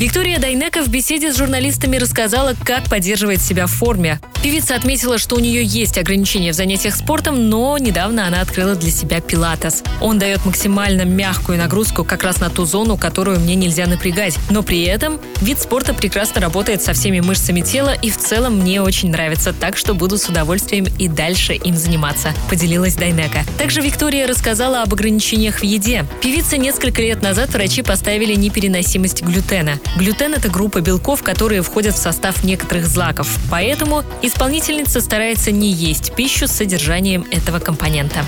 Виктория Дайнека в беседе с журналистами рассказала, как поддерживает себя в форме. Певица отметила, что у нее есть ограничения в занятиях спортом, но недавно она открыла для себя пилатес. Он дает максимально мягкую нагрузку как раз на ту зону, которую мне нельзя напрягать. Но при этом вид спорта прекрасно работает со всеми мышцами тела и в целом мне очень нравится, так что буду с удовольствием и дальше им заниматься, поделилась Дайнека. Также Виктория рассказала об ограничениях в еде. Певица несколько лет назад врачи поставили непереносимость глютена. Глютен – это группа белков, которые входят в состав некоторых злаков. Поэтому исполнительница старается не есть пищу с содержанием этого компонента.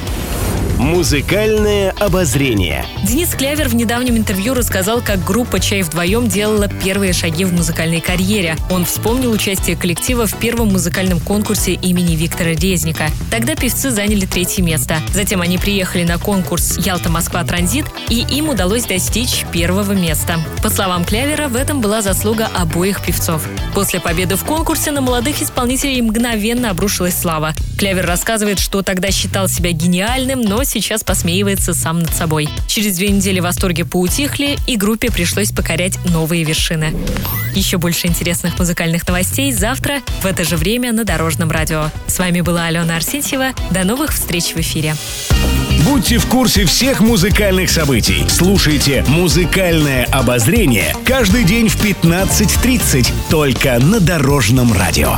Музыкальное обозрение. Денис Клявер в недавнем интервью рассказал, как группа «Чай вдвоем» делала первые шаги в музыкальной карьере. Он вспомнил участие коллектива в первом музыкальном конкурсе имени Виктора Резника. Тогда певцы заняли третье место. Затем они приехали на конкурс «Ялта-Москва Транзит», и им удалось достичь первого места. По словам Клявера, в этом была заслуга обоих певцов. После победы в конкурсе на молодых исполнителей мгновенно обрушилась слава. Клявер рассказывает, что тогда считал себя гениальным, но сейчас посмеивается сам над собой. Через две недели восторги поутихли, и группе пришлось покорять новые вершины. Еще больше интересных музыкальных новостей завтра в это же время на Дорожном радио. С вами была Алена Арсентьева. До новых встреч в эфире. Будьте в курсе всех музыкальных событий. Слушайте «Музыкальное обозрение» каждый день в 15.30 только на Дорожном радио.